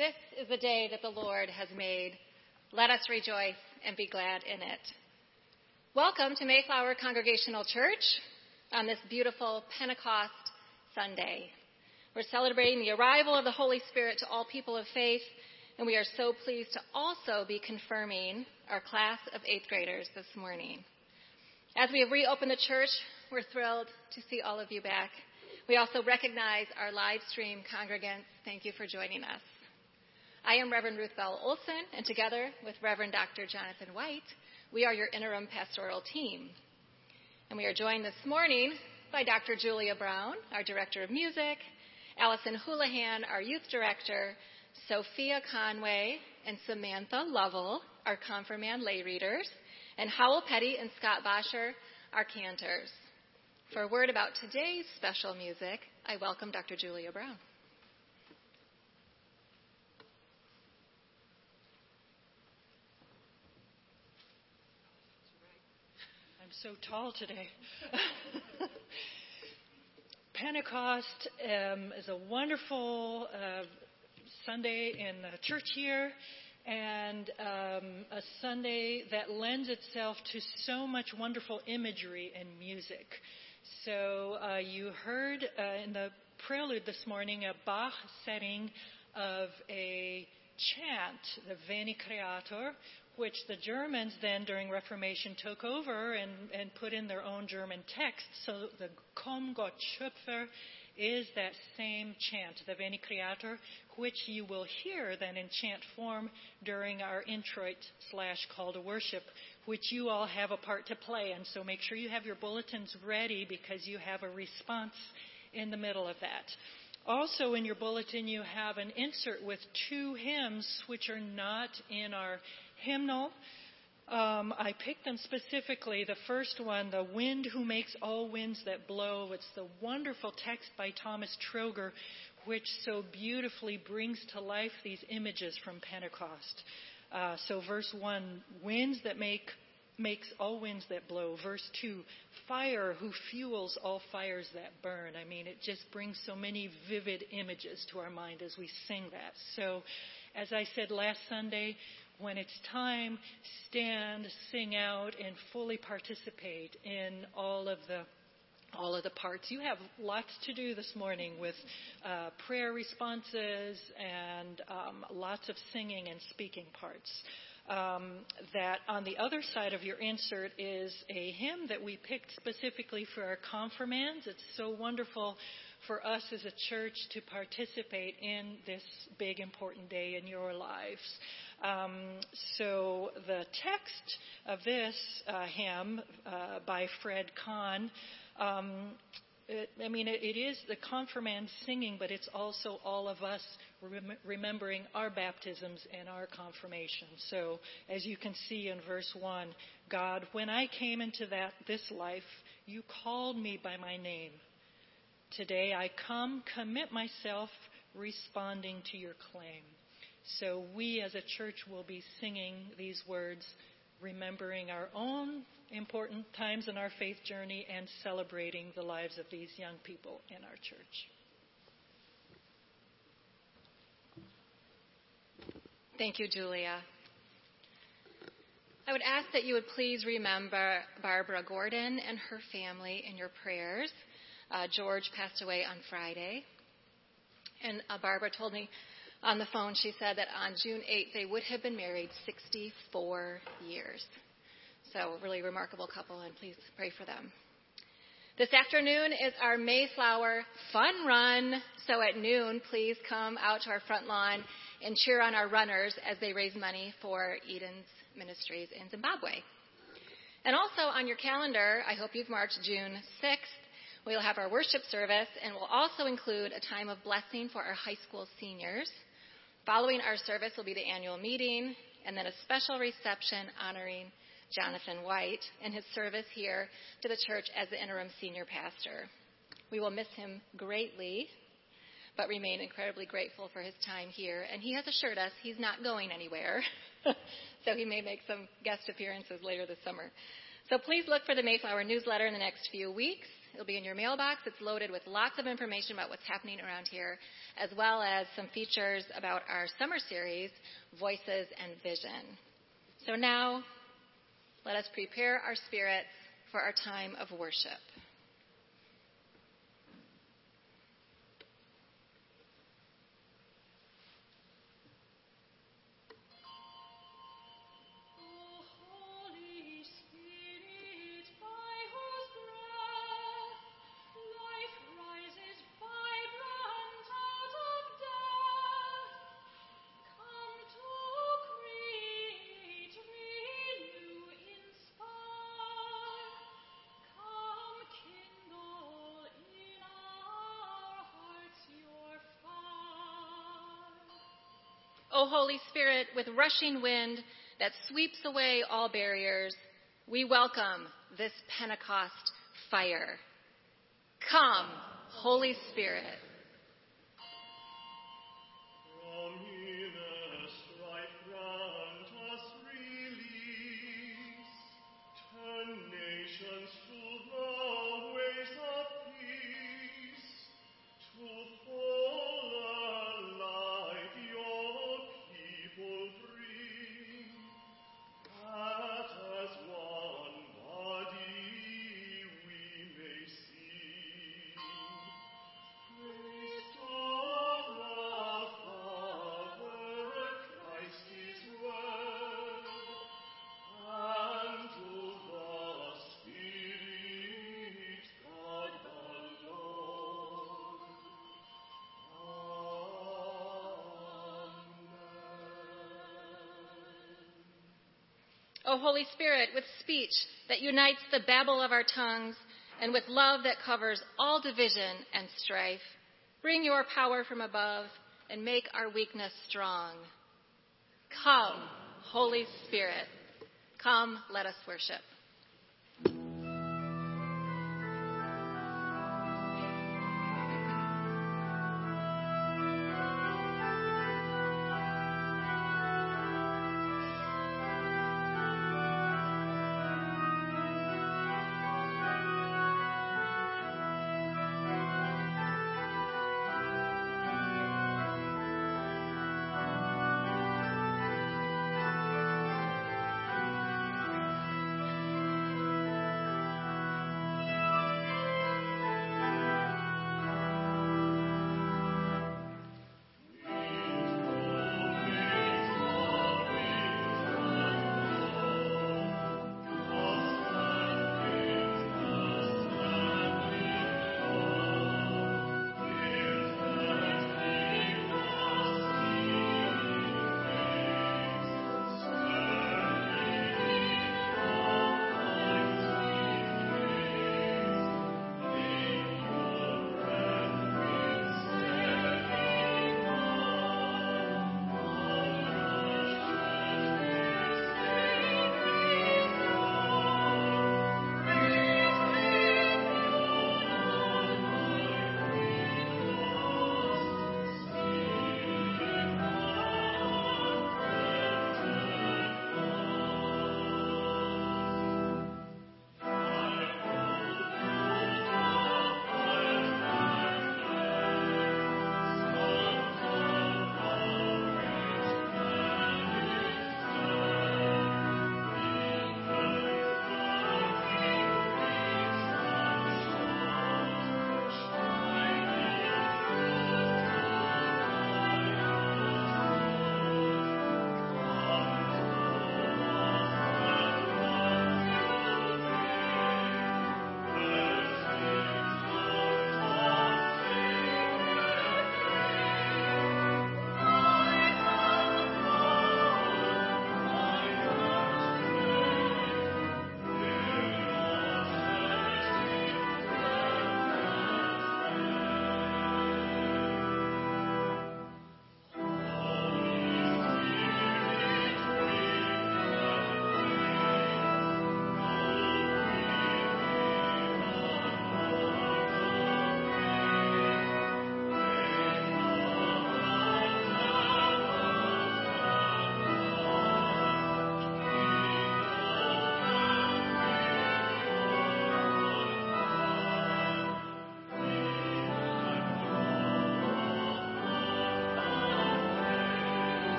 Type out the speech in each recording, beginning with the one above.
This is the day that the Lord has made. Let us rejoice and be glad in it. Welcome to Mayflower Congregational Church on this beautiful Pentecost Sunday. We're celebrating the arrival of the Holy Spirit to all people of faith, and we are so pleased to also be confirming our class of eighth graders this morning. As we have reopened the church, we're thrilled to see all of you back. We also recognize our live stream congregants. Thank you for joining us. I am Reverend Ruth Bell Olson, and together with Reverend Dr. Jonathan White, we are your interim pastoral team. And we are joined this morning by Dr. Julia Brown, our Director of Music, Allison Houlihan, our Youth Director, Sophia Conway, and Samantha Lovell, our confirmand lay readers, and Howell Petty and Scott Bosher, our cantors. For a word about today's special music, I welcome Dr. Julia Brown. So tall today. Pentecost um, is a wonderful uh, Sunday in the church here, and um, a Sunday that lends itself to so much wonderful imagery and music. So uh, you heard uh, in the prelude this morning a Bach setting of a chant, the Veni Creator, which the Germans then during Reformation took over and, and put in their own German text. So the Komm Gott Schöpfer is that same chant, the Veni Creator, which you will hear then in chant form during our introit slash call to worship, which you all have a part to play. And so make sure you have your bulletins ready because you have a response in the middle of that. Also, in your bulletin, you have an insert with two hymns which are not in our hymnal. Um, I picked them specifically. The first one, The Wind Who Makes All Winds That Blow. It's the wonderful text by Thomas Troeger, which so beautifully brings to life these images from Pentecost. Uh, so, verse 1, winds that make makes all winds that blow. Verse 2, fire who fuels all fires that burn. I mean, it just brings so many vivid images to our mind as we sing that. So, as I said last Sunday, when it's time, stand, sing out, and fully participate in all of the all of the parts. You have lots to do this morning with uh, prayer responses and um, lots of singing and speaking parts. Um, that on the other side of your insert is a hymn that we picked specifically for our confirmands. It's so wonderful for us as a church to participate in this big important day in your lives. Um, so the text of this uh, hymn uh, by Fred Kaan, um, it, I mean, it, it is the confirmand singing, but it's also all of us rem- remembering our baptisms and our confirmation. So, as you can see in verse 1, God, when I came into that this life, you called me by my name. Today I come, commit myself, responding to your claim. So we as a church will be singing these words, remembering our own important times in our faith journey and celebrating the lives of these young people in our church. Thank you, Julia. I would ask that you would please remember Barbara Gordon and her family in your prayers. Uh, George passed away on Friday. And uh, Barbara told me on the phone, she said that on June 8th, they would have been married 64 years. So, really remarkable couple, and please pray for them. This afternoon is our Mayflower Fun Run. So, at noon, please come out to our front lawn and cheer on our runners as they raise money for Eden's Ministries in Zimbabwe. And also on your calendar, I hope you've marked June 6th. We'll have our worship service, and we'll also include a time of blessing for our high school seniors. Following our service will be the annual meeting and then a special reception honoring Jonathan White and his service here to the church as the interim senior pastor. We will miss him greatly, but remain incredibly grateful for his time here. And he has assured us he's not going anywhere, so he may make some guest appearances later this summer. So please look for the Mayflower newsletter in the next few weeks It'll be in your mailbox. It's loaded with lots of information about what's happening around here, as well as some features about our summer series, Voices and Vision. So now, let us prepare our spirits for our time of worship. O Holy Spirit, with rushing wind that sweeps away all barriers, we welcome this Pentecost fire. Come, Holy Spirit. Holy Spirit, with speech that unites the babble of our tongues and with love that covers all division and strife, bring your power from above and make our weakness strong. Come, Holy Spirit. Come, let us worship.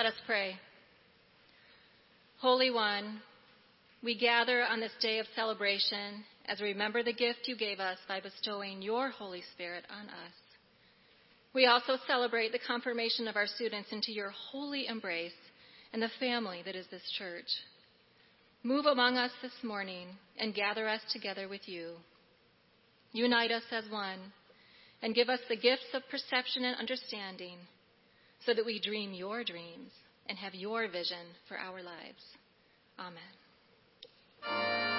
Let us pray. Holy One, we gather on this day of celebration as we remember the gift you gave us by bestowing your Holy Spirit on us. We also celebrate the confirmation of our students into your holy embrace and the family that is this church. Move among us this morning and gather us together with you. Unite us as one and give us the gifts of perception and understanding so that we dream your dreams and have your vision for our lives. Amen.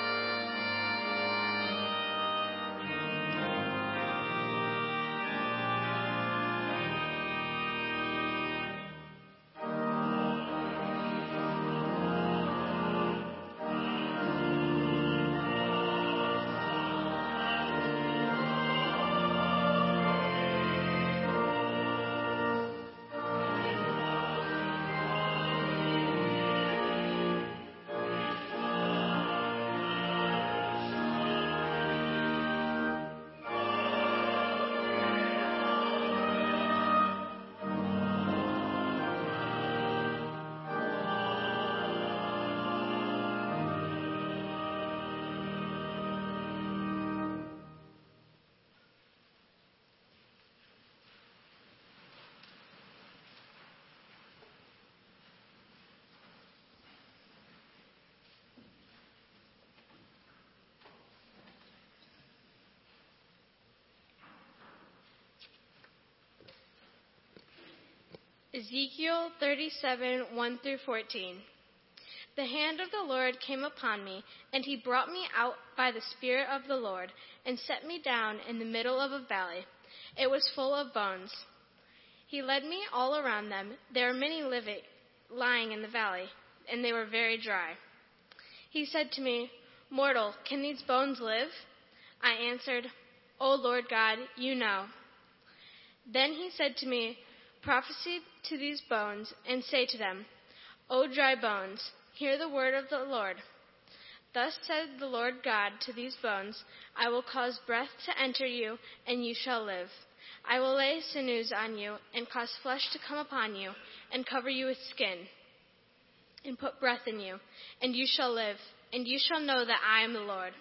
Ezekiel 37, 1 through 14. The hand of the Lord came upon me, and he brought me out by the Spirit of the Lord, and set me down in the middle of a valley. It was full of bones. He led me all around them. There were many living, lying in the valley, and they were very dry. He said to me, Mortal, can these bones live? I answered, O Lord God, you know. Then he said to me, Prophesy to these bones, and say to them, O dry bones, hear the word of the Lord. Thus said the Lord God to these bones I will cause breath to enter you, and you shall live. I will lay sinews on you, and cause flesh to come upon you, and cover you with skin, and put breath in you, and you shall live, and you shall know that I am the Lord.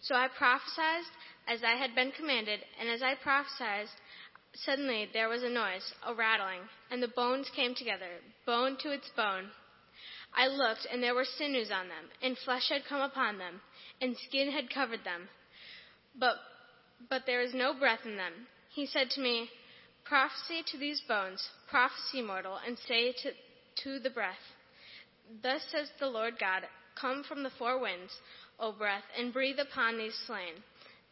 So I prophesied as I had been commanded, and as I prophesied, Suddenly there was a noise, a rattling, and the bones came together, bone to its bone. I looked, and there were sinews on them, and flesh had come upon them, and skin had covered them. But, but there is no breath in them. He said to me, Prophesy to these bones, prophesy, mortal, and say to, to the breath, Thus says the Lord God, Come from the four winds, O breath, and breathe upon these slain,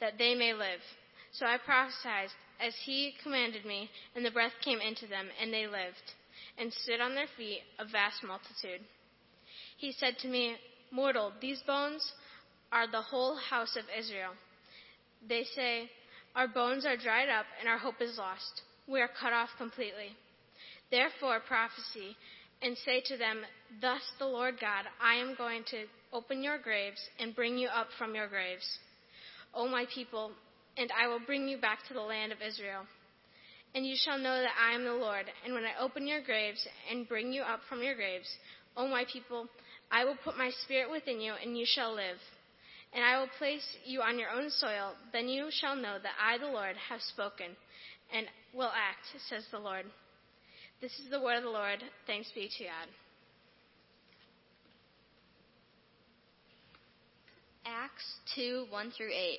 that they may live. So I prophesied as he commanded me, and the breath came into them, and they lived, and stood on their feet, a vast multitude. He said to me, Mortal, these bones are the whole house of Israel. They say, Our bones are dried up, and our hope is lost. We are cut off completely. Therefore prophesy, and say to them, Thus the Lord God, I am going to open your graves and bring you up from your graves. O my people, and I will bring you back to the land of Israel. And you shall know that I am the Lord. And when I open your graves and bring you up from your graves, O my people, I will put my spirit within you, and you shall live. And I will place you on your own soil. Then you shall know that I, the Lord, have spoken and will act, says the Lord. This is the word of the Lord. Thanks be to God. Acts 2 1 through 8.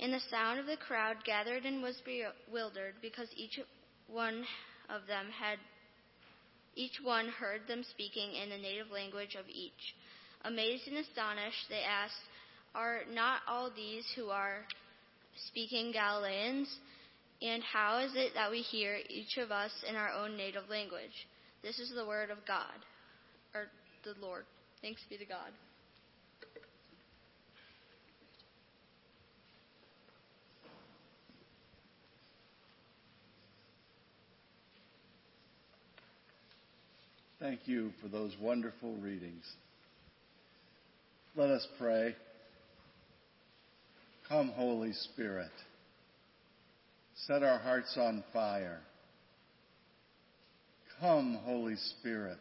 And the sound of the crowd gathered and was bewildered because each one of them had each one heard them speaking in the native language of each. Amazed and astonished, they asked, Are not all these who are speaking Galileans? And how is it that we hear each of us in our own native language? This is the word of God. or the Lord. Thanks be to God. Thank you for those wonderful readings. Let us pray. Come, Holy Spirit. Set our hearts on fire. Come, Holy Spirit.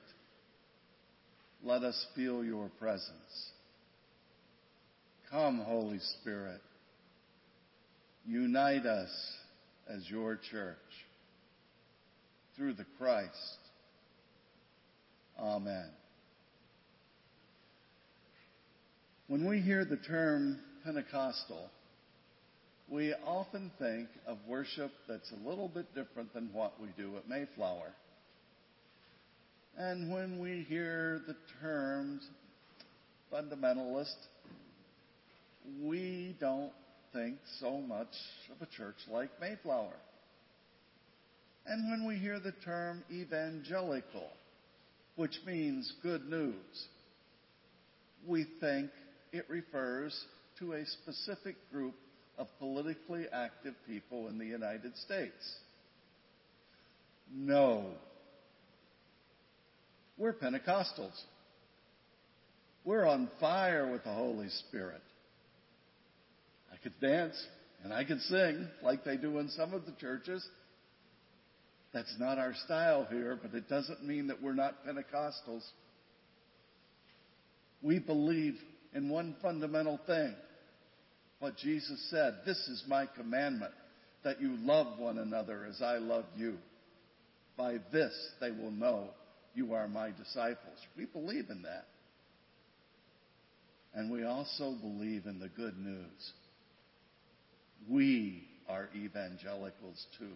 Let us feel your presence. Come, Holy Spirit. Unite us as your church through the Christ. Amen. When we hear the term Pentecostal, we often think of worship that's a little bit different than what we do at Mayflower. And when we hear the terms fundamentalist, we don't think so much of a church like Mayflower. And when we hear the term evangelical, which means good news, we think it refers to a specific group of politically active people in the United States. No. We're Pentecostals. We're on fire with the Holy Spirit. I could dance and I could sing like they do in some of the churches. That's not our style here, but it doesn't mean that we're not Pentecostals. We believe in one fundamental thing. What Jesus said, this is my commandment, that you love one another as I love you. By this they will know you are my disciples. We believe in that. And we also believe in the good news. We are evangelicals too.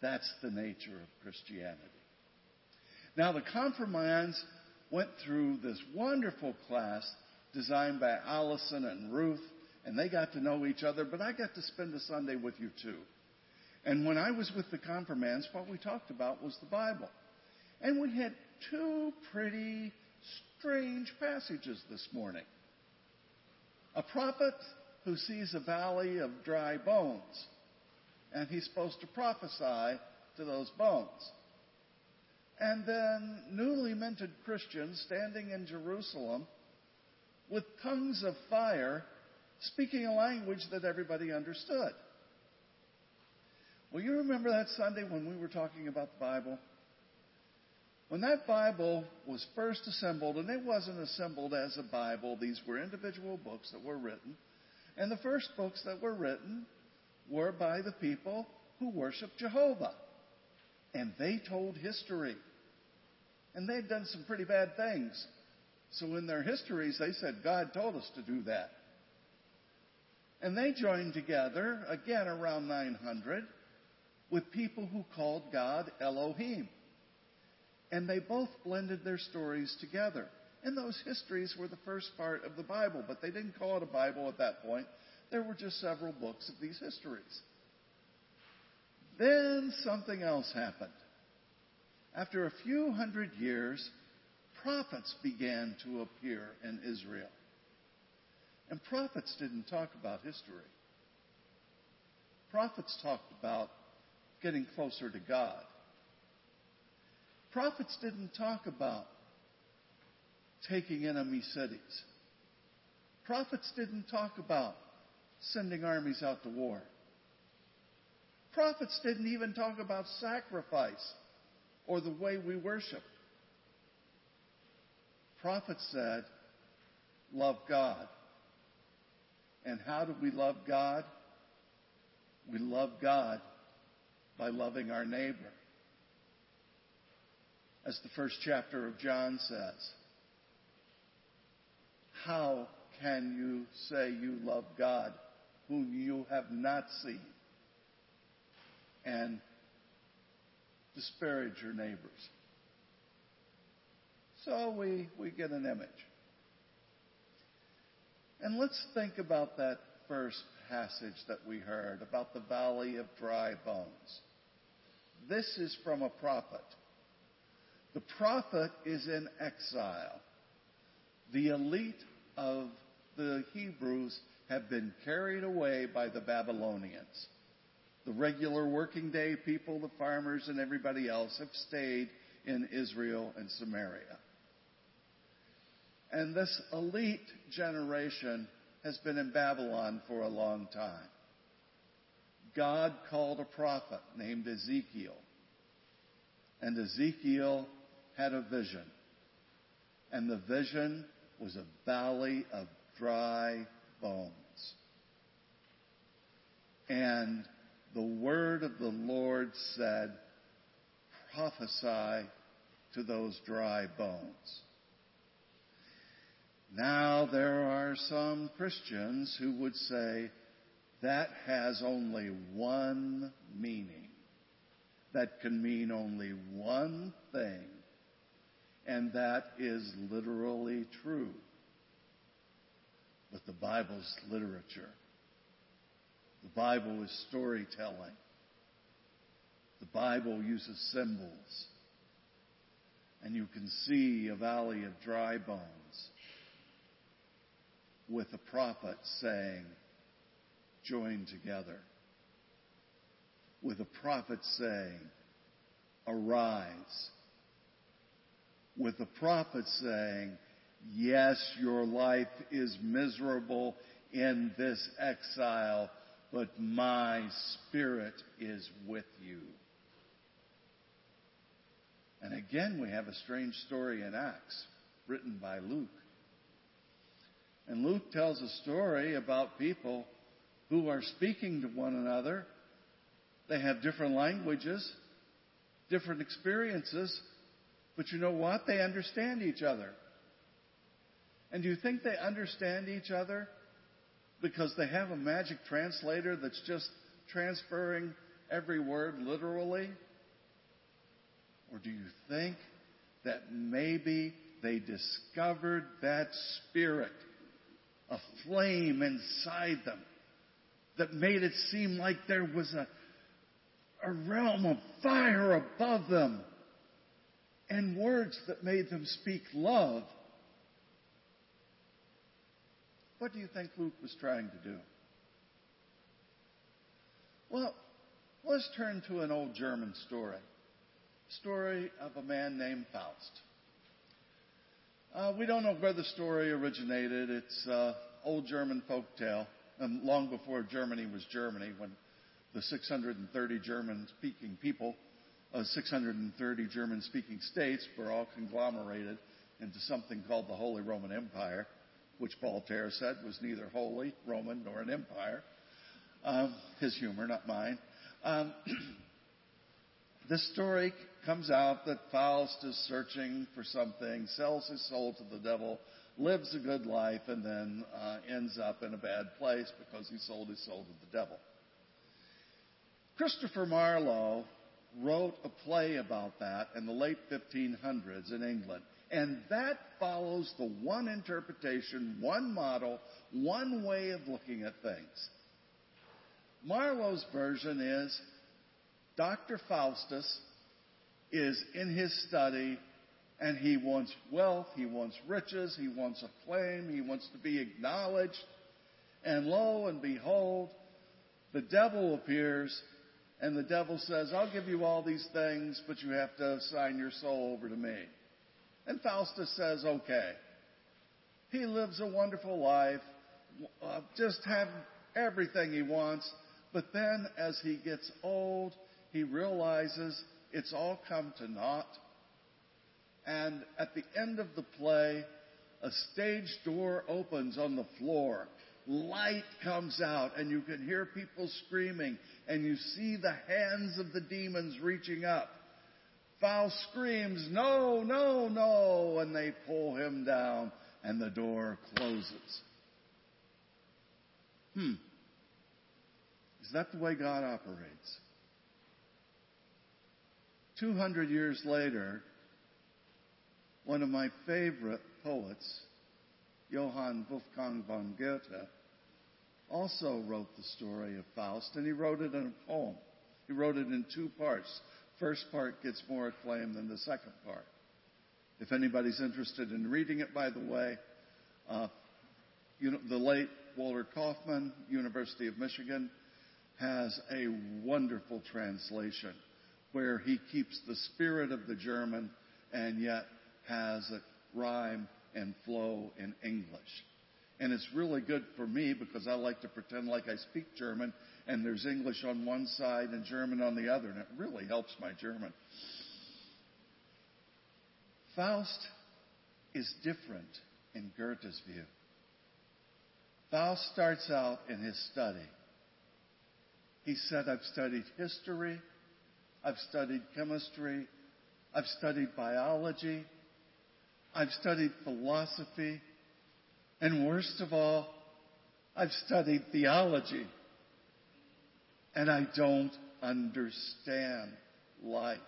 That's the nature of Christianity. Now, the confirmands went through this wonderful class designed by Allison and Ruth, and they got to know each other, but I got to spend a Sunday with you too. And when I was with the confirmands, what we talked about was the Bible. And we had two pretty strange passages this morning. A prophet who sees a valley of dry bones and he's supposed to prophesy to those bones. And then newly minted Christians standing in Jerusalem with tongues of fire speaking a language that everybody understood. Well, you remember that Sunday when we were talking about the Bible? When that Bible was first assembled, and it wasn't assembled as a Bible, these were individual books that were written. And the first books that were written were by the people who worshiped Jehovah. And they told history. And they'd done some pretty bad things. So in their histories, they said, God told us to do that. And they joined together, again around 900, with people who called God Elohim. And they both blended their stories together. And those histories were the first part of the Bible, but they didn't call it a Bible at that point. There were just several books of these histories. Then something else happened. After a few hundred years, prophets began to appear in Israel. And prophets didn't talk about history. Prophets talked about getting closer to God. Prophets didn't talk about taking enemy cities. Prophets didn't talk about sending armies out to war. Prophets didn't even talk about sacrifice or the way we worship. Prophets said, love God. And how do we love God? We love God by loving our neighbor. As the first chapter of John says, how can you say you love God whom you have not seen and disparage your neighbors. So we, we get an image. And let's think about that first passage that we heard about the valley of dry bones. This is from a prophet. The prophet is in exile. The elite of the Hebrews have been carried away by the Babylonians. The regular working day people, the farmers, and everybody else have stayed in Israel and Samaria. And this elite generation has been in Babylon for a long time. God called a prophet named Ezekiel. And Ezekiel had a vision. And the vision was a valley of dry bones. And the word of the Lord said, prophesy to those dry bones. Now there are some Christians who would say that has only one meaning. That can mean only one thing. And that is literally true. But the Bible's literature. The Bible is storytelling. The Bible uses symbols. And you can see a valley of dry bones with a prophet saying, join together. With a prophet saying, arise. With a prophet saying, yes, your life is miserable in this exile, but my spirit is with you. And again, we have a strange story in Acts written by Luke. And Luke tells a story about people who are speaking to one another. They have different languages, different experiences, but you know what? They understand each other. And do you think they understand each other because they have a magic translator that's just transferring every word literally? Or do you think that maybe they discovered that spirit, a flame inside them, that made it seem like there was a, a realm of fire above them and words that made them speak love? What do you think Luke was trying to do? Well, let's turn to an old German story story of a man named Faust. Uh, we don't know where the story originated. It's uh, old German folk tale, and long before Germany was Germany, when the 630 German-speaking people, uh, 630 German-speaking states were all conglomerated into something called the Holy Roman Empire, which Voltaire said was neither holy, Roman, nor an empire. Um, his humor, not mine. Um, this story comes out that Faust is searching for something, sells his soul to the devil, lives a good life, and then uh, ends up in a bad place because he sold his soul to the devil. Christopher Marlowe wrote a play about that in the late 1500s in England. And that follows the one interpretation, one model, one way of looking at things. Marlowe's version is Dr. Faustus is in his study and he wants wealth, he wants riches, he wants acclaim, he wants to be acknowledged. And lo and behold, the devil appears and the devil says, I'll give you all these things, but you have to sign your soul over to me. And Faustus says, okay. He lives a wonderful life, uh, just have everything he wants. But then as he gets old, he realizes it's all come to naught. And at the end of the play, a stage door opens on the floor. Light comes out, and you can hear people screaming, and you see the hands of the demons reaching up. Faust screams, No, no, no, and they pull him down, and the door closes. Hmm. Is that the way God operates? 200 years later, one of my favorite poets, Johann Wolfgang von Goethe, also wrote the story of Faust, and he wrote it in a poem. He wrote it in two parts. First part gets more acclaim than the second part. If anybody's interested in reading it, by the way, uh, you know, the late Walter Kaufmann, University of Michigan, has a wonderful translation where he keeps the spirit of the German and yet has a rhyme and flow in English. And it's really good for me because I like to pretend like I speak German and there's English on one side and German on the other, and it really helps my German. Faust is different in Goethe's view. Faust starts out in his study. He said, I've studied history, I've studied chemistry, I've studied biology, I've studied philosophy, and worst of all, I've studied theology. And I don't understand life.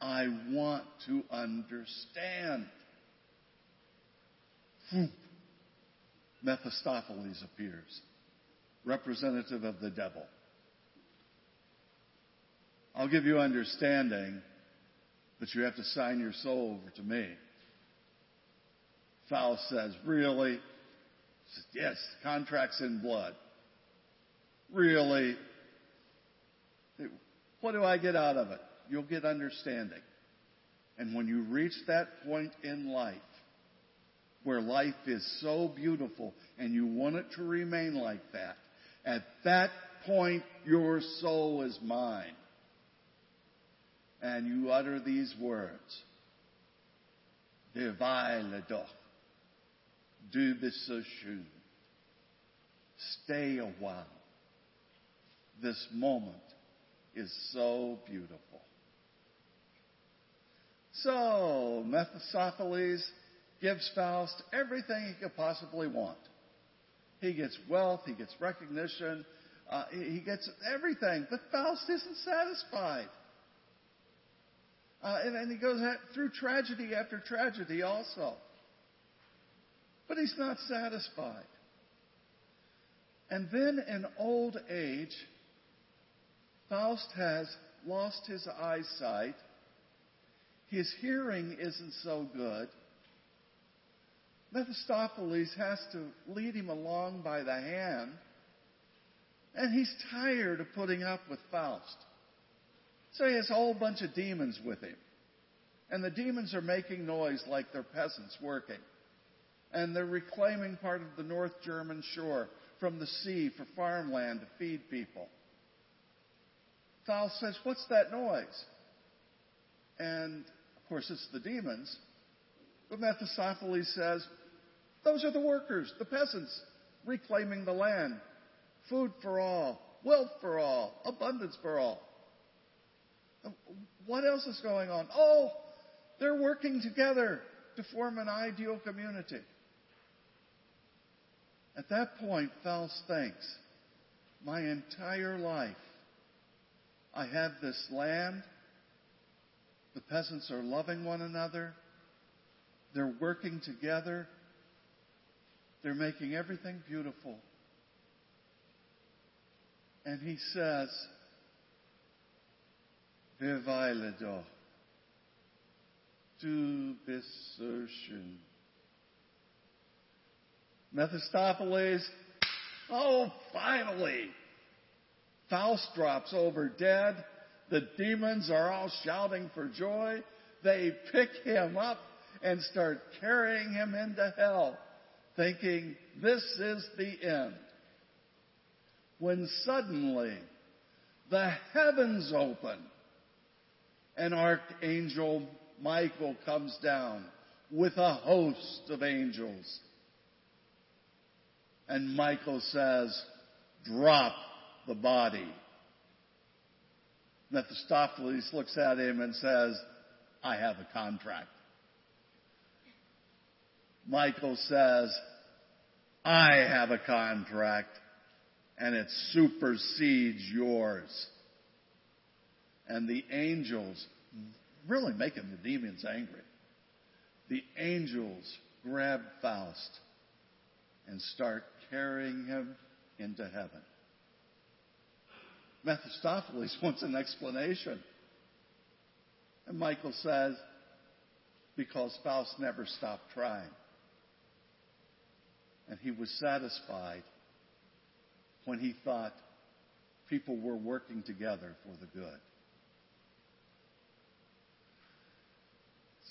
I want to understand. Hmm. Mephistopheles appears, representative of the devil. I'll give you understanding, but you have to sign your soul over to me. Faust says, Really? Says, yes, contracts in blood. Really? What do I get out of it? You'll get understanding. And when you reach that point in life where life is so beautiful and you want it to remain like that, at that point your soul is mine. And you utter these words. Doch. Du bist so schön. Stay a while. This moment is so beautiful. So, Mephistopheles gives Faust everything he could possibly want. He gets wealth, he gets recognition, uh, he gets everything, but Faust isn't satisfied. Uh, and, and, he goes through tragedy after tragedy also. But he's not satisfied. And then in old age, Faust has lost his eyesight. His hearing isn't so good. Mephistopheles has to lead him along by the hand. And he's tired of putting up with Faust. So he has a whole bunch of demons with him. And the demons are making noise like they're peasants working. And they're reclaiming part of the North German shore from the sea for farmland to feed people. Thal says, What's that noise? And of course, it's the demons. But Mephistopheles says, Those are the workers, the peasants, reclaiming the land. Food for all, wealth for all, abundance for all. What else is going on? Oh, they're working together to form an ideal community. At that point, Faust thinks, my entire life, I have this land. The peasants are loving one another. They're working together. They're making everything beautiful. And he says, doch. Du bist so schön. Mephistopheles, oh, finally! Faust drops over dead. The demons are all shouting for joy. They pick him up and start carrying him into hell, thinking this is the end. When suddenly the heavens open and Archangel Michael comes down with a host of angels. And Michael says, drop the body. Mephistopheles looks at him and says, I have a contract. Michael says, I have a contract and it supersedes yours. And the angels, really making the demons angry, the angels grab Faust and start carrying him into heaven. Mephistopheles wants an explanation. And Michael says, because Faust never stopped trying. And he was satisfied when he thought people were working together for the good.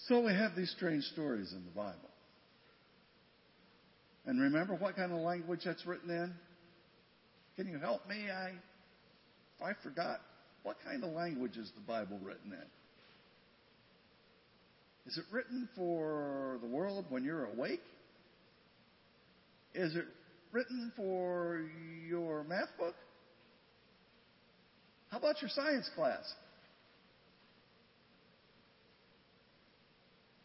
So we have these strange stories in the Bible. And remember what kind of language that's written in? Can you help me? I I forgot. What kind of language is the Bible written in? Is it written for the world when you're awake? Is it written for your math book? How about your science class?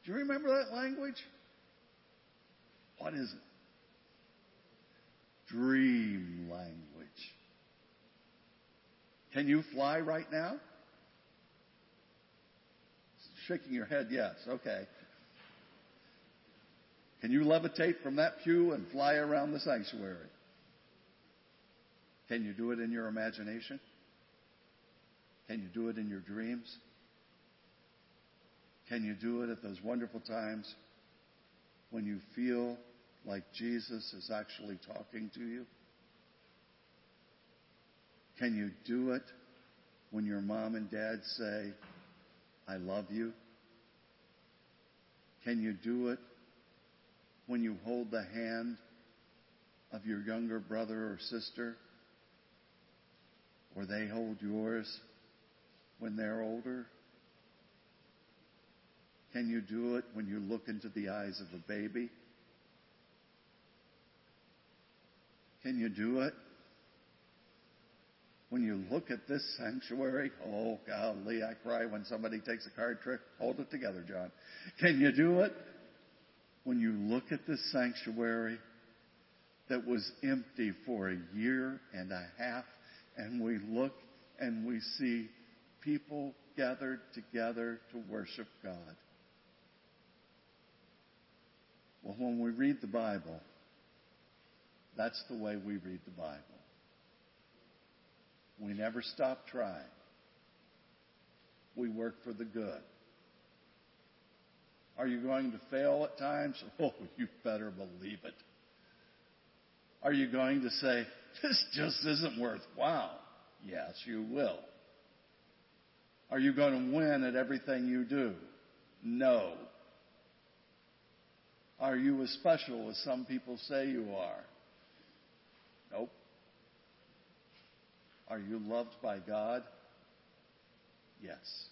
Do you remember that language? What is it? Dream language. Can you fly right now? Shaking your head, yes. Okay. Can you levitate from that pew and fly around the sanctuary? Can you do it in your imagination? Can you do it in your dreams? Can you do it at those wonderful times when you feel like Jesus is actually talking to you? Can you do it when your mom and dad say, I love you? Can you do it when you hold the hand of your younger brother or sister? Or they hold yours when they're older? Can you do it when you look into the eyes of a baby? Can you do it when you look at this sanctuary? Oh, golly, I cry when somebody takes a card trick. Hold it together, John. Can you do it when you look at this sanctuary that was empty for a year and a half and we look and we see people gathered together to worship God? Well, when we read the Bible, that's the way we read the Bible. We never stop trying. We work for the good. Are you going to fail at times? Oh, you better believe it. Are you going to say, this just isn't worthwhile? Yes, you will. Are you going to win at everything you do? No. Are you as special as some people say you are? Are you loved by God? Yes.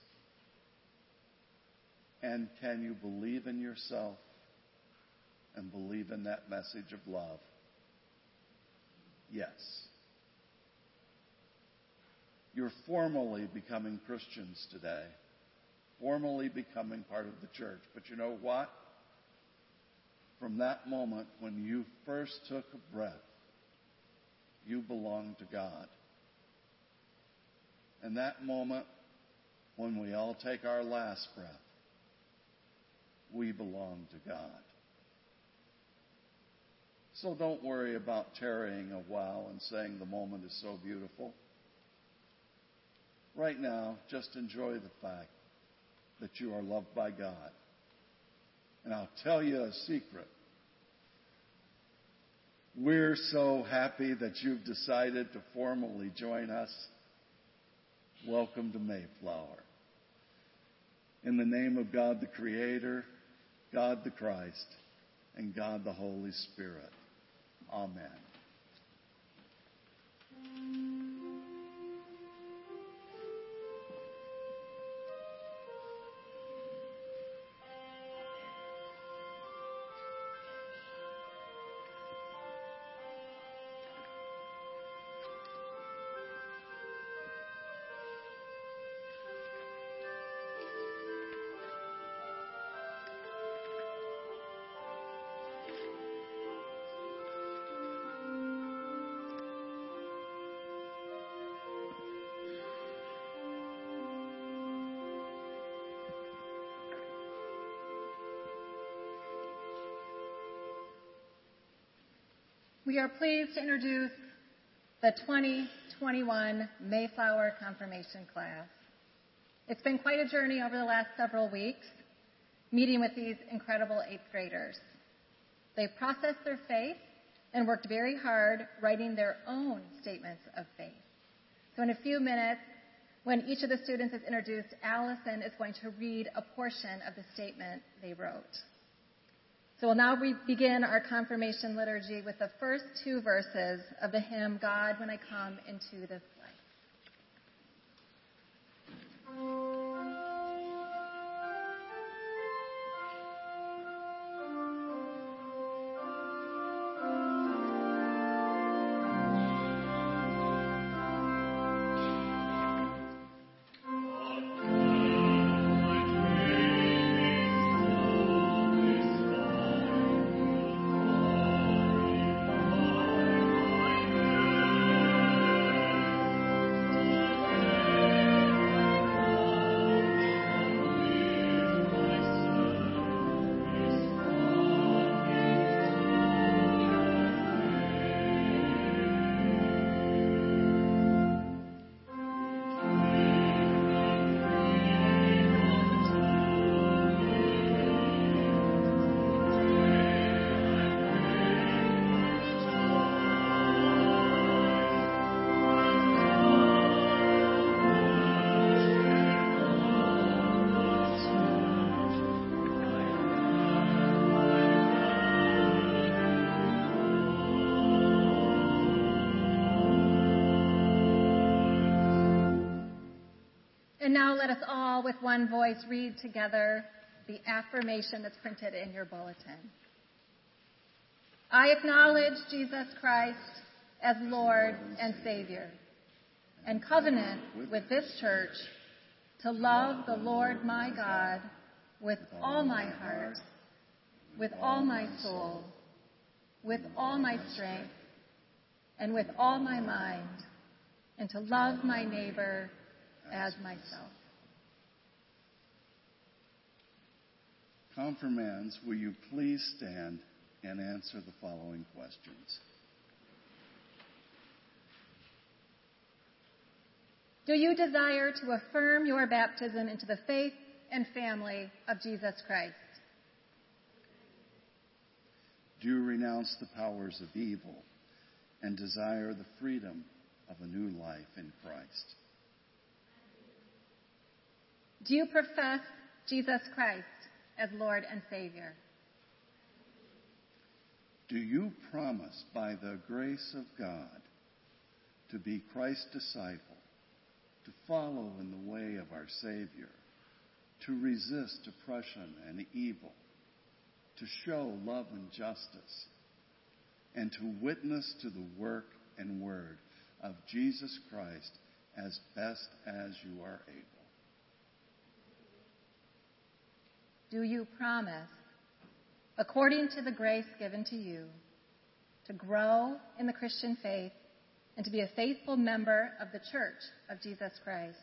And can you believe in yourself and believe in that message of love? Yes. You're formally becoming Christians today, formally becoming part of the church. But you know what? From that moment when you first took a breath, you belong to God. And that moment when we all take our last breath, we belong to God. So don't worry about tarrying a while and saying the moment is so beautiful. Right now, just enjoy the fact that you are loved by God. And I'll tell you a secret. We're so happy that you've decided to formally join us. Welcome to Mayflower. In the name of God the Creator, God the Christ, and God the Holy Spirit. Amen. We are pleased to introduce the 2021 Mayflower Confirmation Class. It's been quite a journey over the last several weeks, meeting with these incredible eighth graders. They processed their faith and worked very hard writing their own statements of faith. So, in a few minutes, when each of the students is introduced, Allison is going to read a portion of the statement they wrote. So we'll now begin our confirmation liturgy with the first two verses of the hymn, God, When I Come into This Life. And now let us all, with one voice, read together the affirmation that's printed in your bulletin. I acknowledge Jesus Christ as Lord and Savior and covenant with this church to love the Lord my God with all my heart, with all my soul, with all my strength, and with all my mind, and to love my neighbor as myself. Confirmands, will you please stand and answer the following questions? Do you desire to affirm your baptism into the faith and family of Jesus Christ? Do you renounce the powers of evil and desire the freedom of a new life in Christ? Do you profess Jesus Christ as Lord and Savior? Do you promise by the grace of God to be Christ's disciple, to follow in the way of our Savior, to resist oppression and evil, to show love and justice, and to witness to the work and word of Jesus Christ as best as you are able? Do you promise, according to the grace given to you, to grow in the Christian faith and to be a faithful member of the Church of Jesus Christ,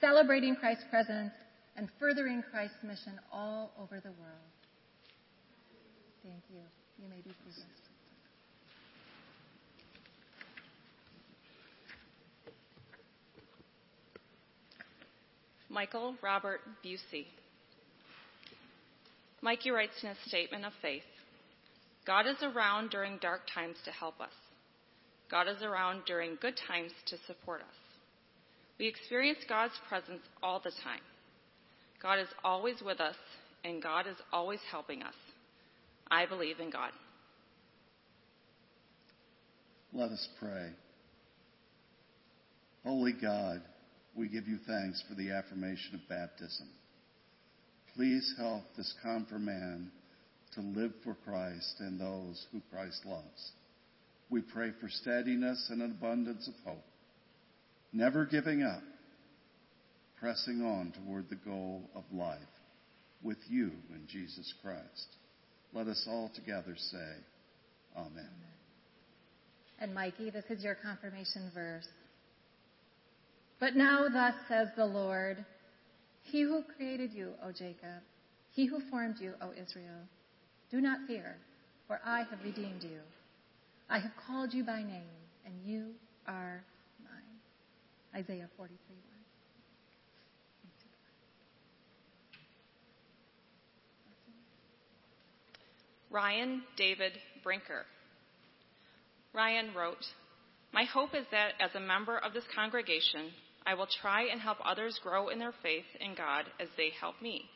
celebrating Christ's presence and furthering Christ's mission all over the world? Thank you. You may be seated. Michael Robert Busey. Mikey writes in his statement of faith God is around during dark times to help us. God is around during good times to support us. We experience God's presence all the time. God is always with us, and God is always helping us. I believe in God. Let us pray. Holy God, we give you thanks for the affirmation of baptism. Please help this confirmand to live for Christ and those who Christ loves. We pray for steadiness and an abundance of hope, never giving up, pressing on toward the goal of life with you in Jesus Christ. Let us all together say, Amen. And Mikey, this is your confirmation verse. But now, thus says the Lord, he who created you, O Jacob, he who formed you, O Israel, do not fear, for I have redeemed you. I have called you by name, and you are mine. Isaiah 43 1. Ryan David Brinker. Ryan wrote, My hope is that as a member of this congregation, I will try and help others grow in their faith in God as they help me.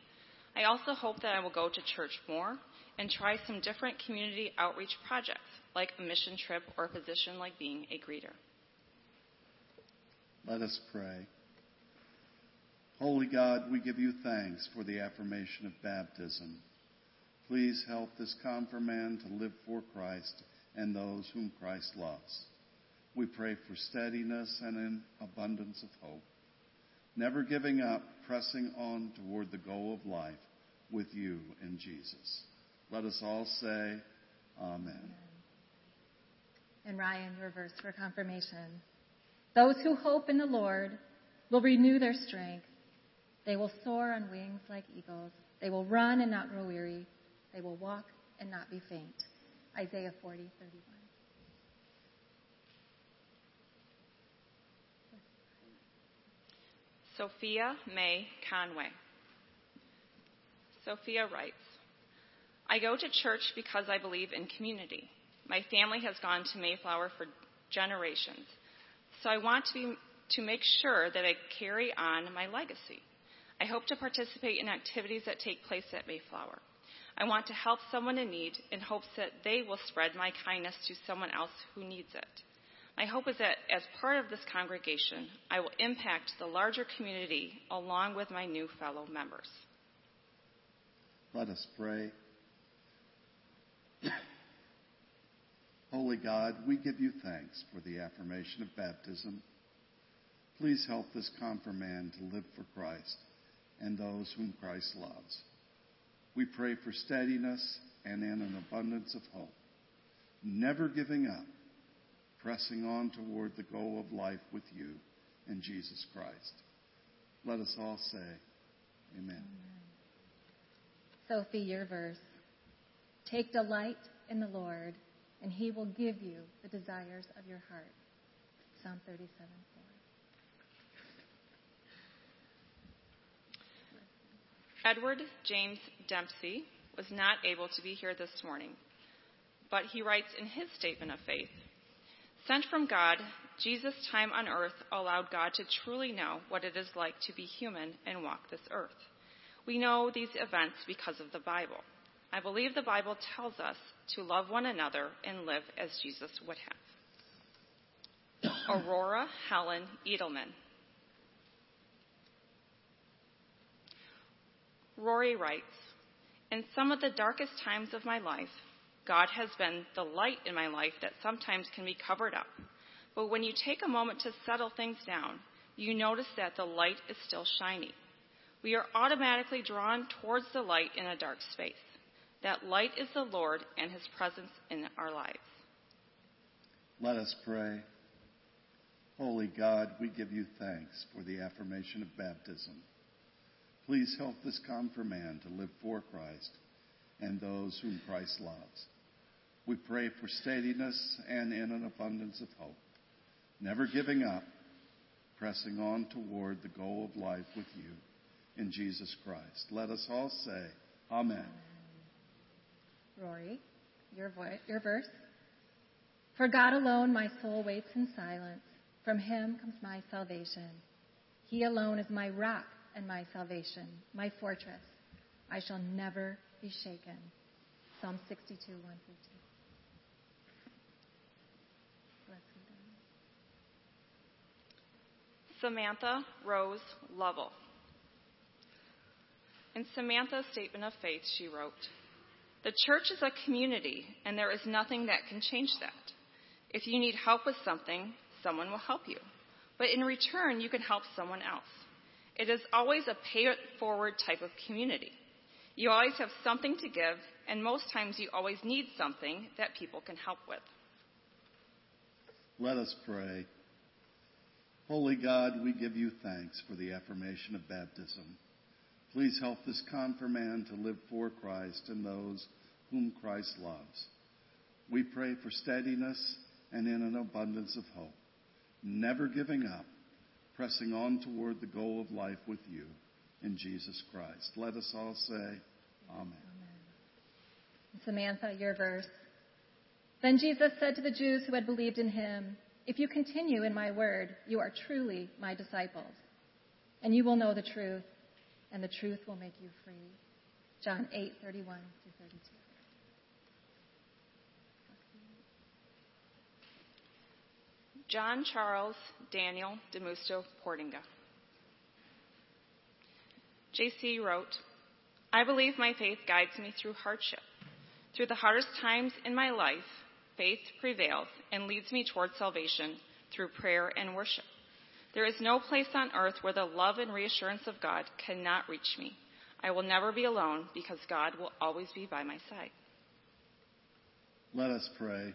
I also hope that I will go to church more and try some different community outreach projects, like a mission trip or a position like being a greeter. Let us pray. Holy God, we give you thanks for the affirmation of baptism. Please help this confirmand to live for Christ and those whom Christ loves. We pray for steadiness and an abundance of hope, never giving up, pressing on toward the goal of life with you in Jesus. Let us all say, Amen. And Ryan, your verse for confirmation. Those who hope in the Lord will renew their strength. They will soar on wings like eagles. They will run and not grow weary. They will walk and not be faint. Isaiah 40, 31. Sophia May Conway. Sophia writes I go to church because I believe in community. My family has gone to Mayflower for generations, so I want to, be, to make sure that I carry on my legacy. I hope to participate in activities that take place at Mayflower. I want to help someone in need in hopes that they will spread my kindness to someone else who needs it. My hope is that as part of this congregation, I will impact the larger community along with my new fellow members. Let us pray. Holy God, we give you thanks for the affirmation of baptism. Please help this confirmand to live for Christ and those whom Christ loves. We pray for steadiness and in an abundance of hope, never giving up, pressing on toward the goal of life with you in Jesus Christ. Let us all say, Amen. Sophie, your verse. Take delight in the Lord, and he will give you the desires of your heart. Psalm 37 4. Edward James Dempsey was not able to be here this morning, but he writes in his statement of faith Sent from God, Jesus' time on earth allowed God to truly know what it is like to be human and walk this earth. We know these events because of the Bible. I believe the Bible tells us to love one another and live as Jesus would have. Aurora Helen Edelman. Rory writes In some of the darkest times of my life, God has been the light in my life that sometimes can be covered up. But when you take a moment to settle things down, you notice that the light is still shining. We are automatically drawn towards the light in a dark space. That light is the Lord and his presence in our lives. Let us pray. Holy God, we give you thanks for the affirmation of baptism. Please help this confirmand to live for Christ and those whom Christ loves. We pray for steadiness and in an abundance of hope, never giving up, pressing on toward the goal of life with you in Jesus Christ. Let us all say, Amen. Rory, your, voice, your verse. For God alone my soul waits in silence. From him comes my salvation. He alone is my rock and my salvation, my fortress. I shall never be shaken. Psalm 62, 1 through 2. Samantha Rose Lovell. In Samantha's statement of faith, she wrote, The church is a community, and there is nothing that can change that. If you need help with something, someone will help you. But in return, you can help someone else. It is always a pay it forward type of community. You always have something to give, and most times you always need something that people can help with. Let us pray. Holy God, we give you thanks for the affirmation of baptism. Please help this confirmand to live for Christ and those whom Christ loves. We pray for steadiness and in an abundance of hope, never giving up, pressing on toward the goal of life with you in Jesus Christ. Let us all say, Amen. Amen. Samantha, your verse. Then Jesus said to the Jews who had believed in him, If you continue in my word, you are truly my disciples, and you will know the truth, and the truth will make you free. John 8, 31 through 32. John Charles Daniel DeMusto Portinga. JC wrote, I believe my faith guides me through hardship. Through the hardest times in my life, faith prevails and leads me toward salvation through prayer and worship. There is no place on earth where the love and reassurance of God cannot reach me. I will never be alone because God will always be by my side. Let us pray.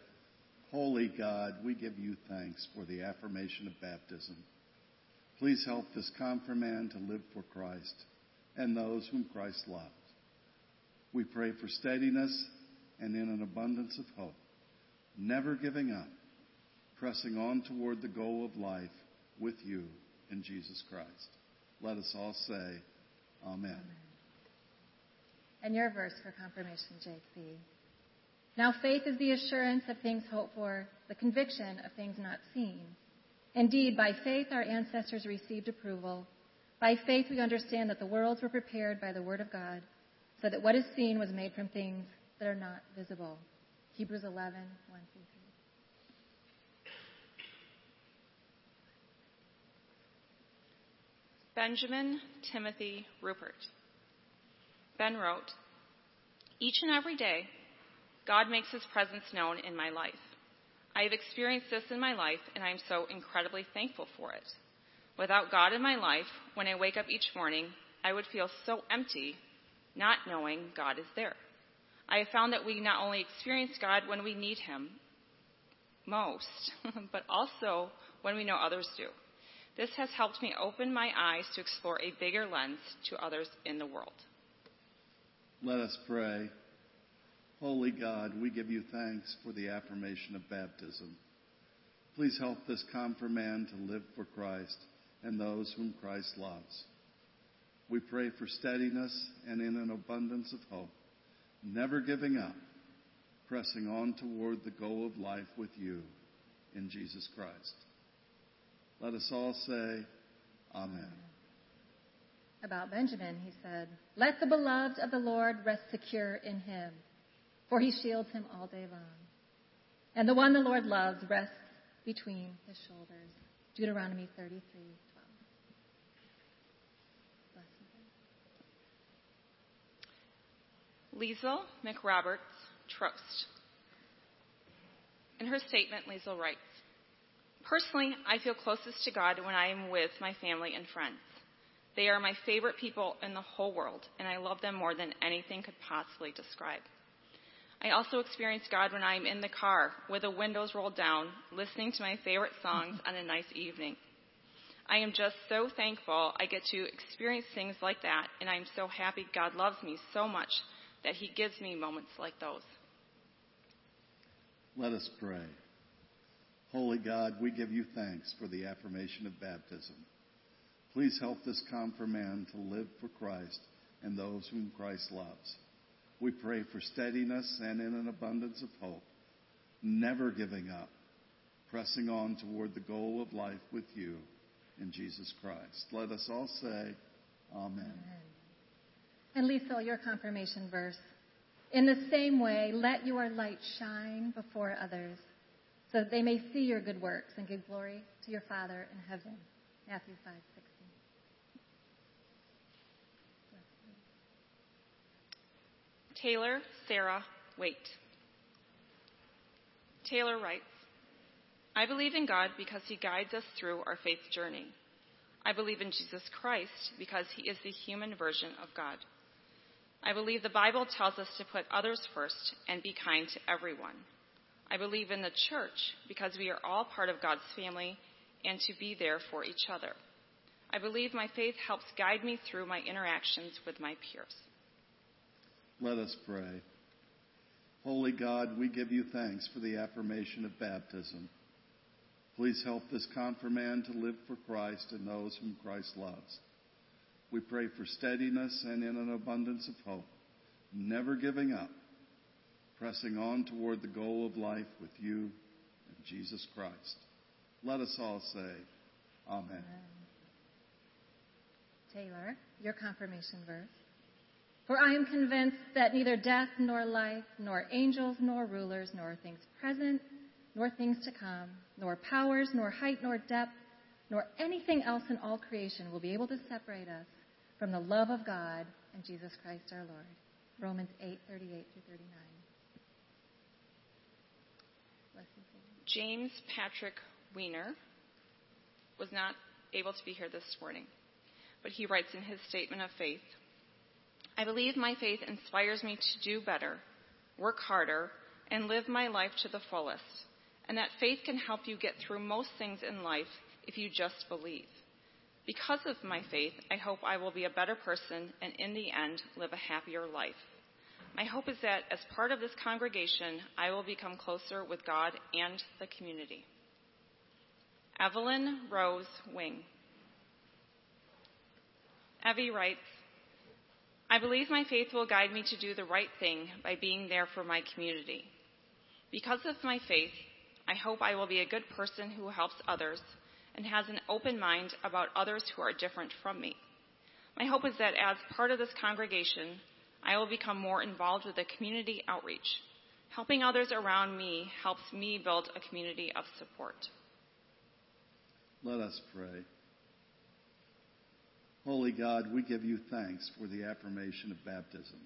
Holy God, we give you thanks for the affirmation of baptism. Please help this confirmand to live for Christ and those whom Christ loves. We pray for steadiness and in an abundance of hope, never giving up, pressing on toward the goal of life with you in Jesus Christ. Let us all say, Amen. And your verse for confirmation, JC. Now faith is the assurance of things hoped for, the conviction of things not seen. Indeed, by faith our ancestors received approval. By faith we understand that the worlds were prepared by the word of God, so that what is seen was made from things that are not visible. Hebrews 11, 1 through 3. Benjamin Timothy Rupert. Ben wrote, Each and every day, God makes his presence known in my life. I have experienced this in my life, and I am so incredibly thankful for it. Without God in my life, when I wake up each morning, I would feel so empty, not knowing God is there. I have found that we not only experience God when we need Him most, but also when we know others do. This has helped me open my eyes to explore a bigger lens to others in the world. Let us pray. Holy God, we give you thanks for the affirmation of baptism. Please help this confirmand to live for Christ and those whom Christ loves. We pray for steadiness and in an abundance of hope, never giving up, pressing on toward the goal of life with you in Jesus Christ. Let us all say, Amen. About Benjamin, he said, Let the beloved of the Lord rest secure in him, for he shields him all day long. And the one the Lord loves rests between his shoulders. Deuteronomy 33, 12. Liesel McRoberts Trost. In her statement, Liesel writes, Personally, I feel closest to God when I am with my family and friends. They are my favorite people in the whole world, and I love them more than anything could possibly describe. I also experience God when I am in the car with the windows rolled down, listening to my favorite songs on a nice evening. I am just so thankful I get to experience things like that, and I am so happy God loves me so much that He gives me moments like those. Let us pray. Holy God, we give you thanks for the affirmation of baptism. Please help this confirmand to live for Christ and those whom Christ loves. We pray for steadiness and in an abundance of hope, never giving up, pressing on toward the goal of life with you in Jesus Christ. Let us all say, Amen. Amen. And Lisa, your confirmation verse. In the same way, let your light shine before others so that they may see your good works and give glory to your Father in heaven. Matthew 5, 16. Taylor Sarah Waite. Taylor writes, I believe in God because he guides us through our faith journey. I believe in Jesus Christ because he is the human version of God. I believe the Bible tells us to put others first and be kind to everyone. I believe in the church because we are all part of God's family and to be there for each other. I believe my faith helps guide me through my interactions with my peers. Let us pray. Holy God, we give you thanks for the affirmation of baptism. Please help this confirmand to live for Christ and those whom Christ loves. We pray for steadiness and in an abundance of hope, never giving up pressing on toward the goal of life with you and Jesus Christ. Let us all say, Amen. Taylor, your confirmation verse. For I am convinced that neither death nor life, nor angels nor rulers, nor things present, nor things to come, nor powers, nor height, nor depth, nor anything else in all creation will be able to separate us from the love of God and Jesus Christ our Lord. Romans 8, 38 through 39. James Patrick Weiner was not able to be here this morning, but he writes in his statement of faith I believe my faith inspires me to do better, work harder, and live my life to the fullest, and that faith can help you get through most things in life if you just believe. Because of my faith, I hope I will be a better person and in the end live a happier life. My hope is that as part of this congregation, I will become closer with God and the community. Evelyn Rose Wing. Evie writes, I believe my faith will guide me to do the right thing by being there for my community. Because of my faith, I hope I will be a good person who helps others and has an open mind about others who are different from me. My hope is that as part of this congregation, I will become more involved with the community outreach. Helping others around me helps me build a community of support. Let us pray. Holy God, we give you thanks for the affirmation of baptism.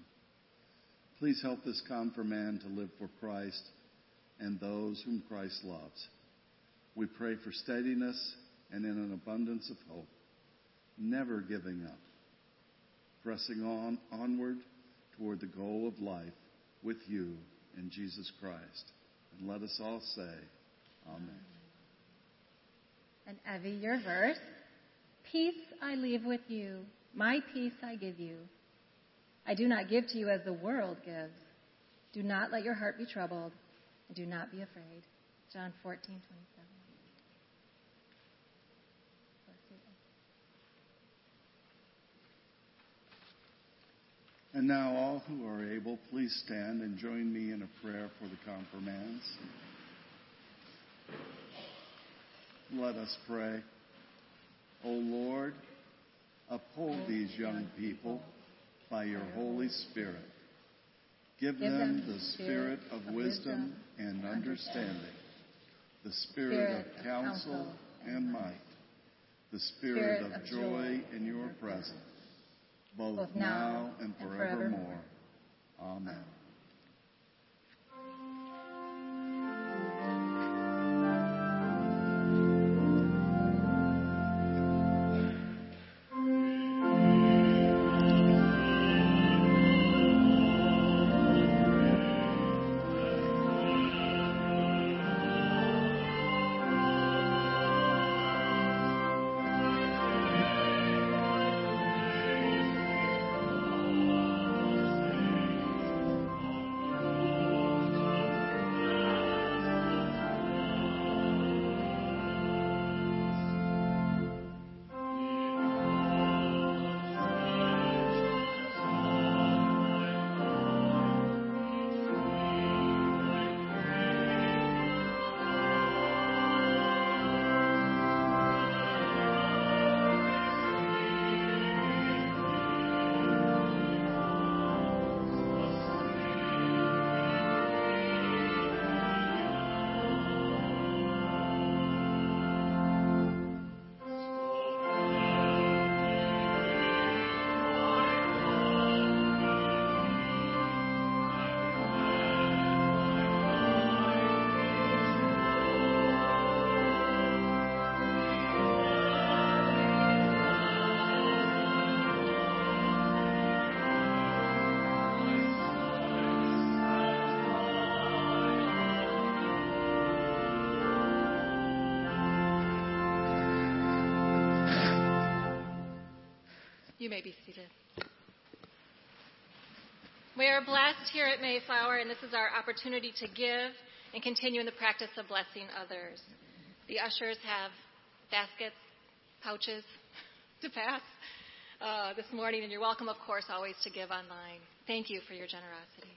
Please help this confirmand to live for Christ and those whom Christ loves. We pray for steadiness and in an abundance of hope, never giving up, pressing on onward toward the goal of life with you in Jesus Christ. And let us all say, Amen. And Evie, your verse. Peace I leave with you, my peace I give you. I do not give to you as the world gives. Do not let your heart be troubled, and do not be afraid. John 14, 27. And now, all who are able, please stand and join me in a prayer for the confirmands. Let us pray. O Lord, uphold these young people by your Holy Spirit. Give them the spirit of wisdom and understanding, the spirit of counsel and might, the spirit of joy in your presence both now and forevermore. Amen. You may be seated. We are blessed here at Mayflower, and this is our opportunity to give and continue in the practice of blessing others. The ushers have baskets, pouches to pass uh, this morning, and you're welcome, of course, always to give online. Thank you for your generosity.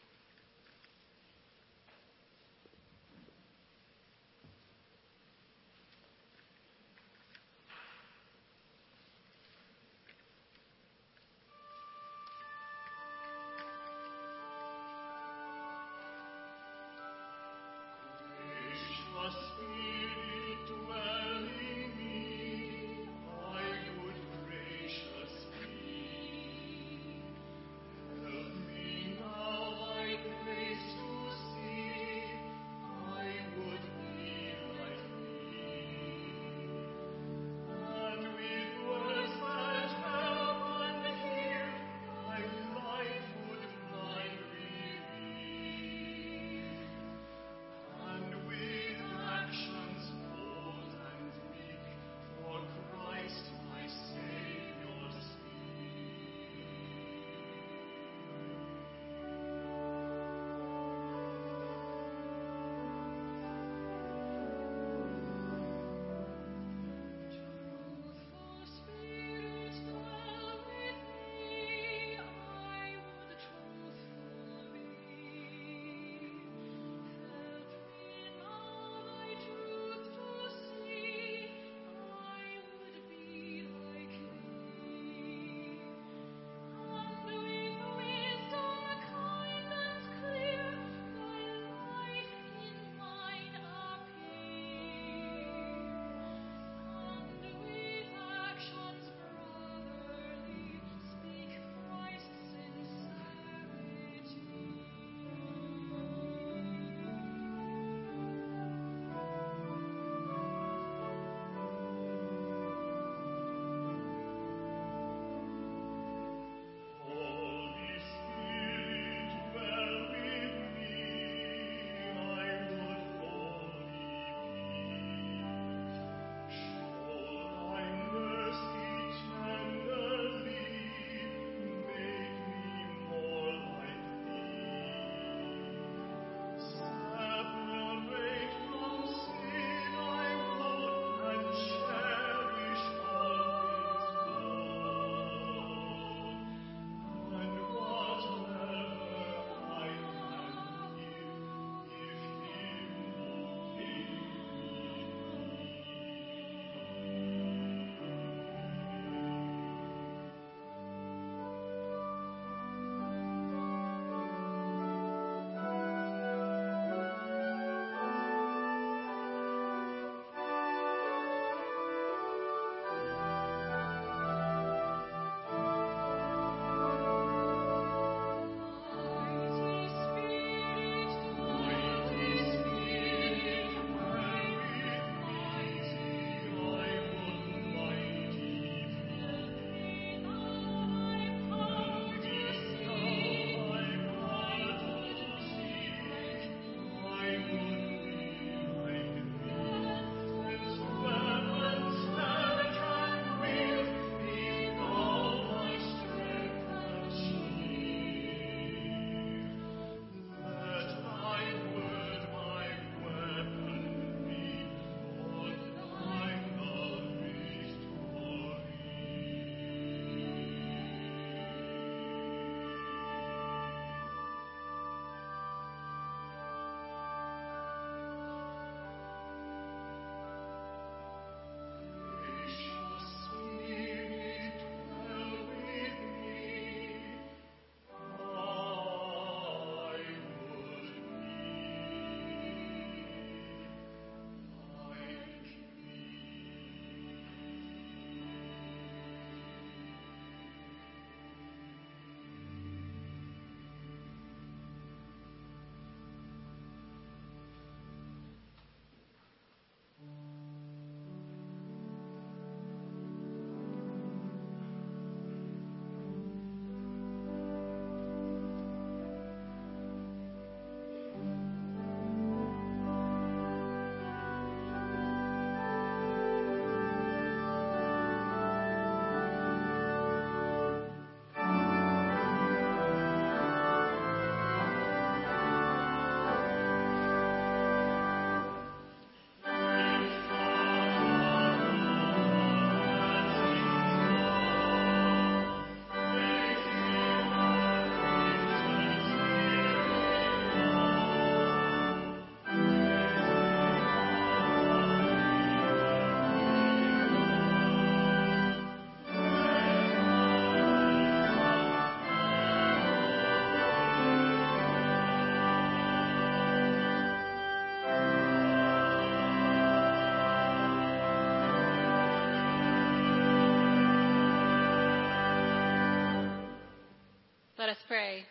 Us pray.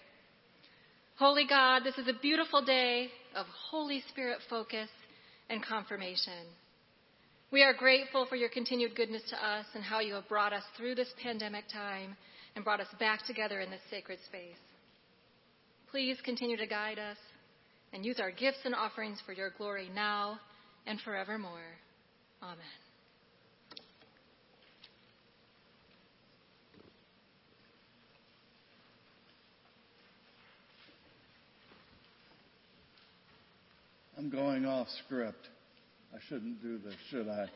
Holy God, this is a beautiful day of Holy Spirit focus and confirmation. We are grateful for your continued goodness to us and how you have brought us through this pandemic time and brought us back together in this sacred space. Please continue to guide us and use our gifts and offerings for your glory now and forevermore. Amen. I'm going off script. I shouldn't do this, should I?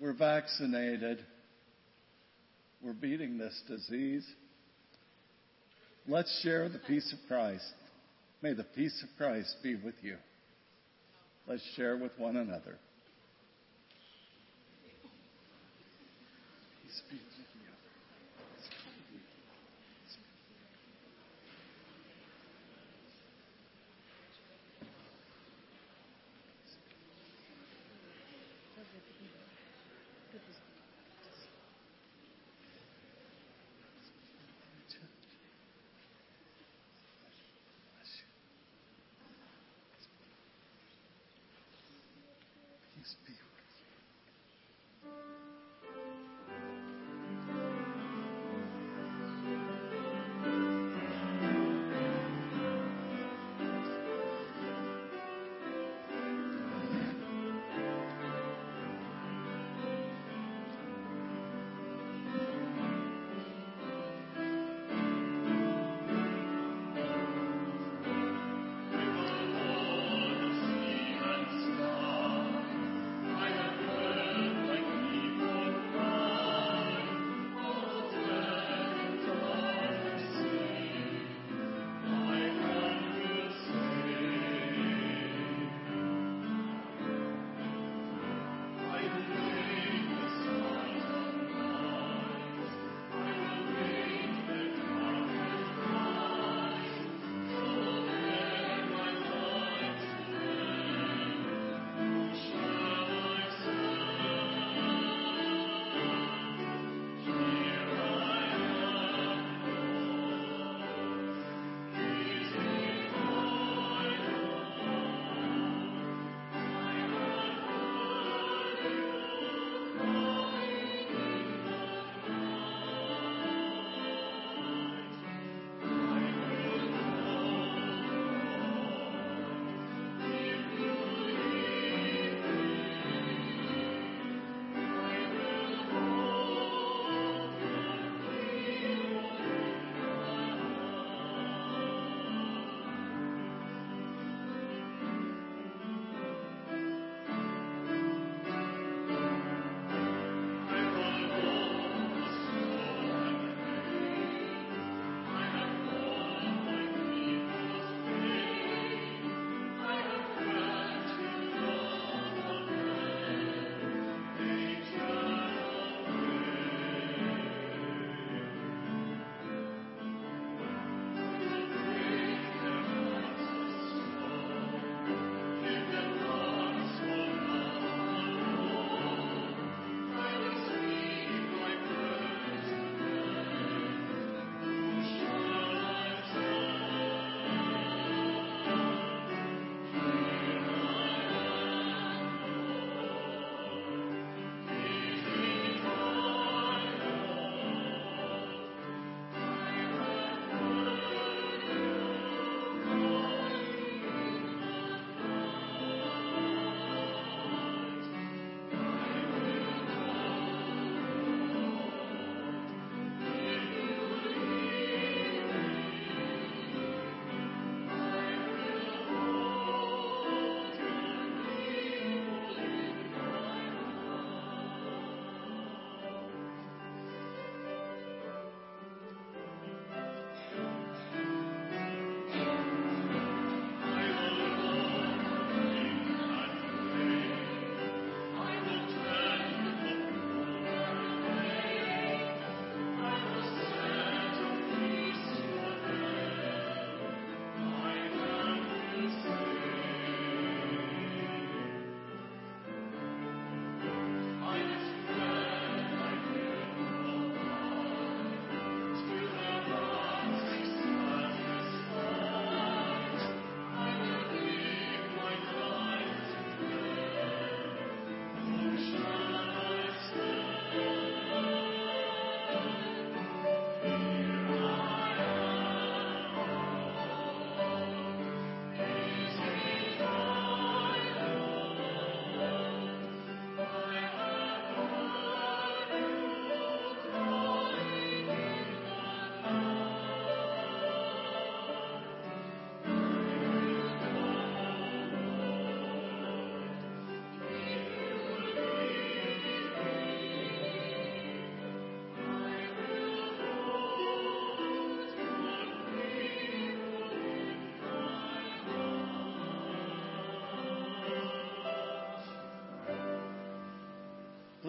We're vaccinated. We're beating this disease. Let's share the peace of Christ. May the peace of Christ be with you. Let's share with one another. Peace be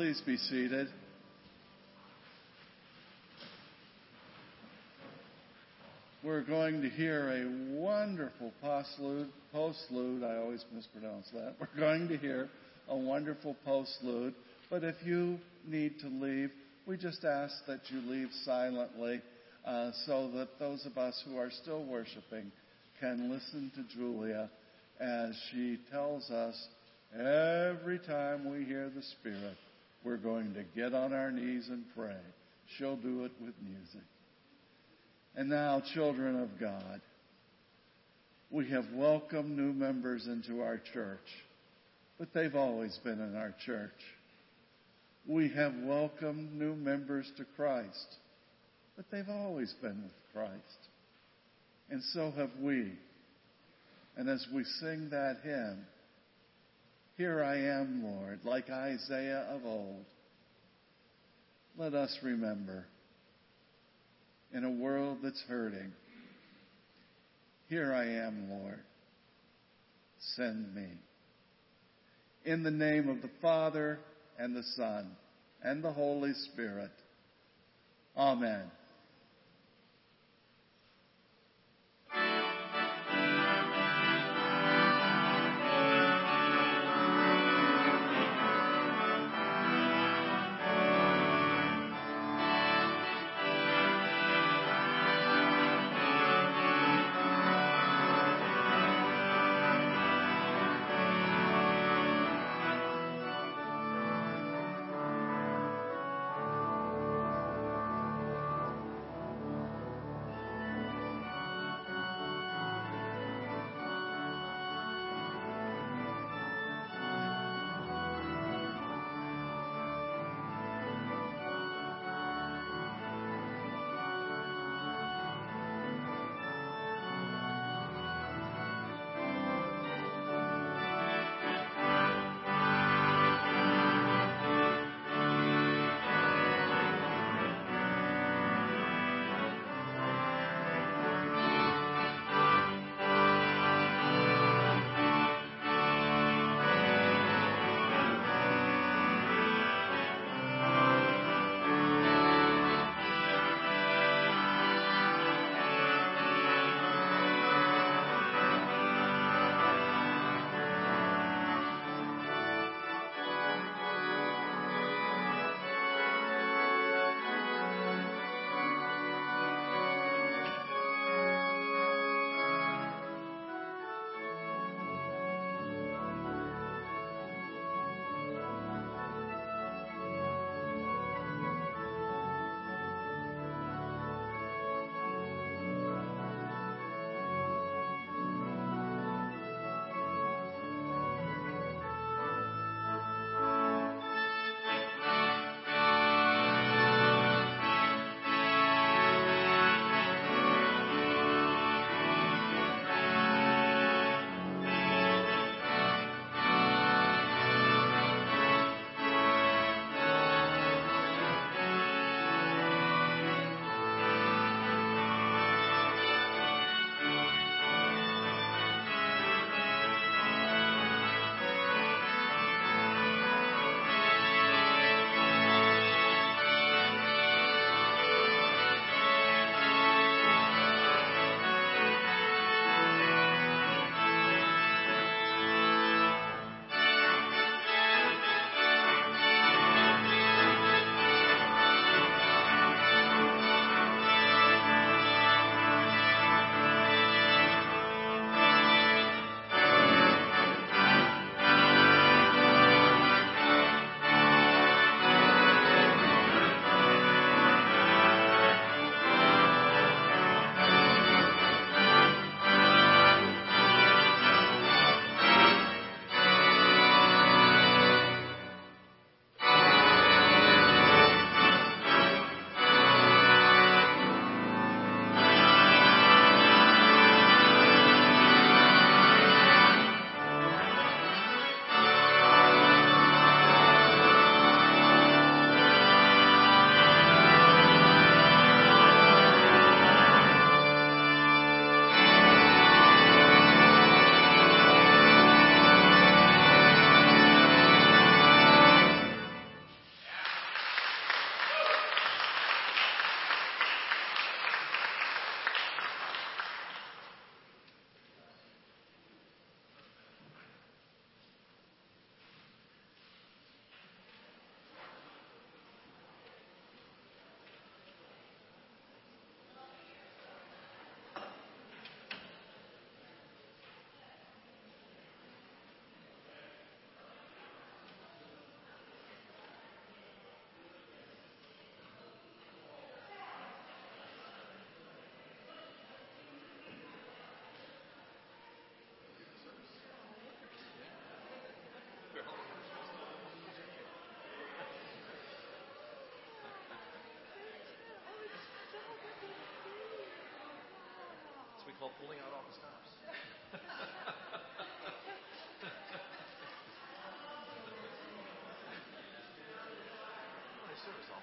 Please be seated. We're going to hear a wonderful postlude. Postlude, I always mispronounce that. We're going to hear a wonderful postlude. But if you need to leave, we just ask that you leave silently uh, so that those of us who are still worshiping can listen to Julia as she tells us every time we hear the Spirit, we're going to get on our knees and pray. She'll do it with music. And now, children of God, we have welcomed new members into our church, but they've always been in our church. We have welcomed new members to Christ, but they've always been with Christ. And so have we. And as we sing that hymn, Here I am, Lord, like Isaiah of old, let us remember in a world that's hurting, Here I am, Lord, send me. In the name of the Father, and the Son, and the Holy Spirit. Amen. Called pulling out all the stops.